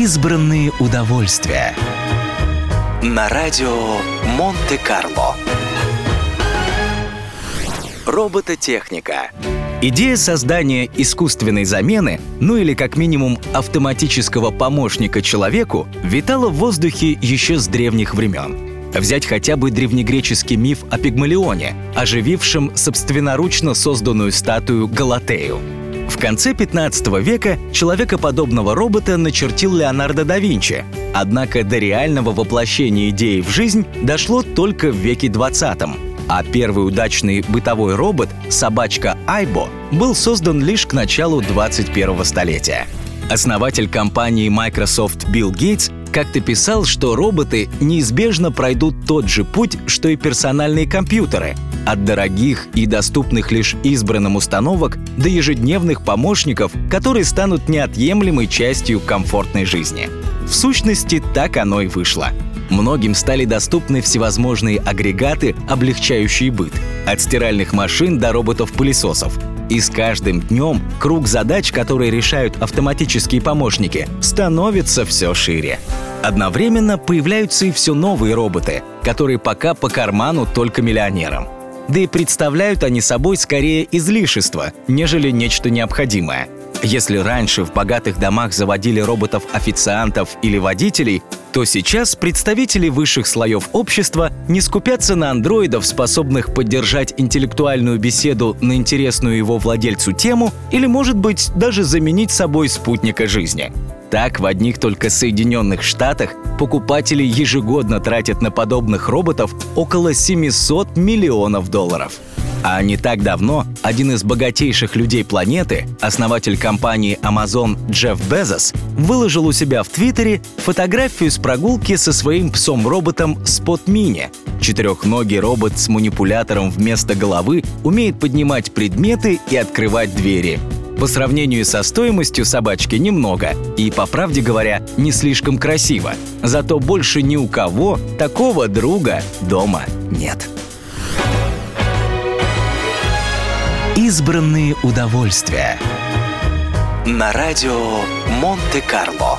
Избранные удовольствия. На радио Монте-Карло. Робототехника. Идея создания искусственной замены, ну или как минимум автоматического помощника человеку, витала в воздухе еще с древних времен. Взять хотя бы древнегреческий миф о Пигмалионе, оживившем собственноручно созданную статую Галатею. В конце 15 века человекоподобного робота начертил Леонардо да Винчи, однако до реального воплощения идеи в жизнь дошло только в веке 20 а первый удачный бытовой робот, собачка Айбо, был создан лишь к началу 21 столетия. Основатель компании Microsoft Билл Гейтс как-то писал, что роботы неизбежно пройдут тот же путь, что и персональные компьютеры, от дорогих и доступных лишь избранным установок до ежедневных помощников, которые станут неотъемлемой частью комфортной жизни. В сущности, так оно и вышло. Многим стали доступны всевозможные агрегаты, облегчающие быт. От стиральных машин до роботов-пылесосов. И с каждым днем круг задач, которые решают автоматические помощники, становится все шире. Одновременно появляются и все новые роботы, которые пока по карману только миллионерам. Да и представляют они собой скорее излишество, нежели нечто необходимое. Если раньше в богатых домах заводили роботов-официантов или водителей, то сейчас представители высших слоев общества не скупятся на андроидов, способных поддержать интеллектуальную беседу на интересную его владельцу тему или, может быть, даже заменить собой спутника жизни. Так, в одних только Соединенных Штатах покупатели ежегодно тратят на подобных роботов около 700 миллионов долларов. А не так давно один из богатейших людей планеты, основатель компании Amazon Джефф Безос, выложил у себя в Твиттере фотографию с прогулки со своим псом-роботом Spot Mini. Четырехногий робот с манипулятором вместо головы умеет поднимать предметы и открывать двери. По сравнению со стоимостью собачки немного и, по правде говоря, не слишком красиво. Зато больше ни у кого такого друга дома нет. Избранные удовольствия. На радио Монте-Карло.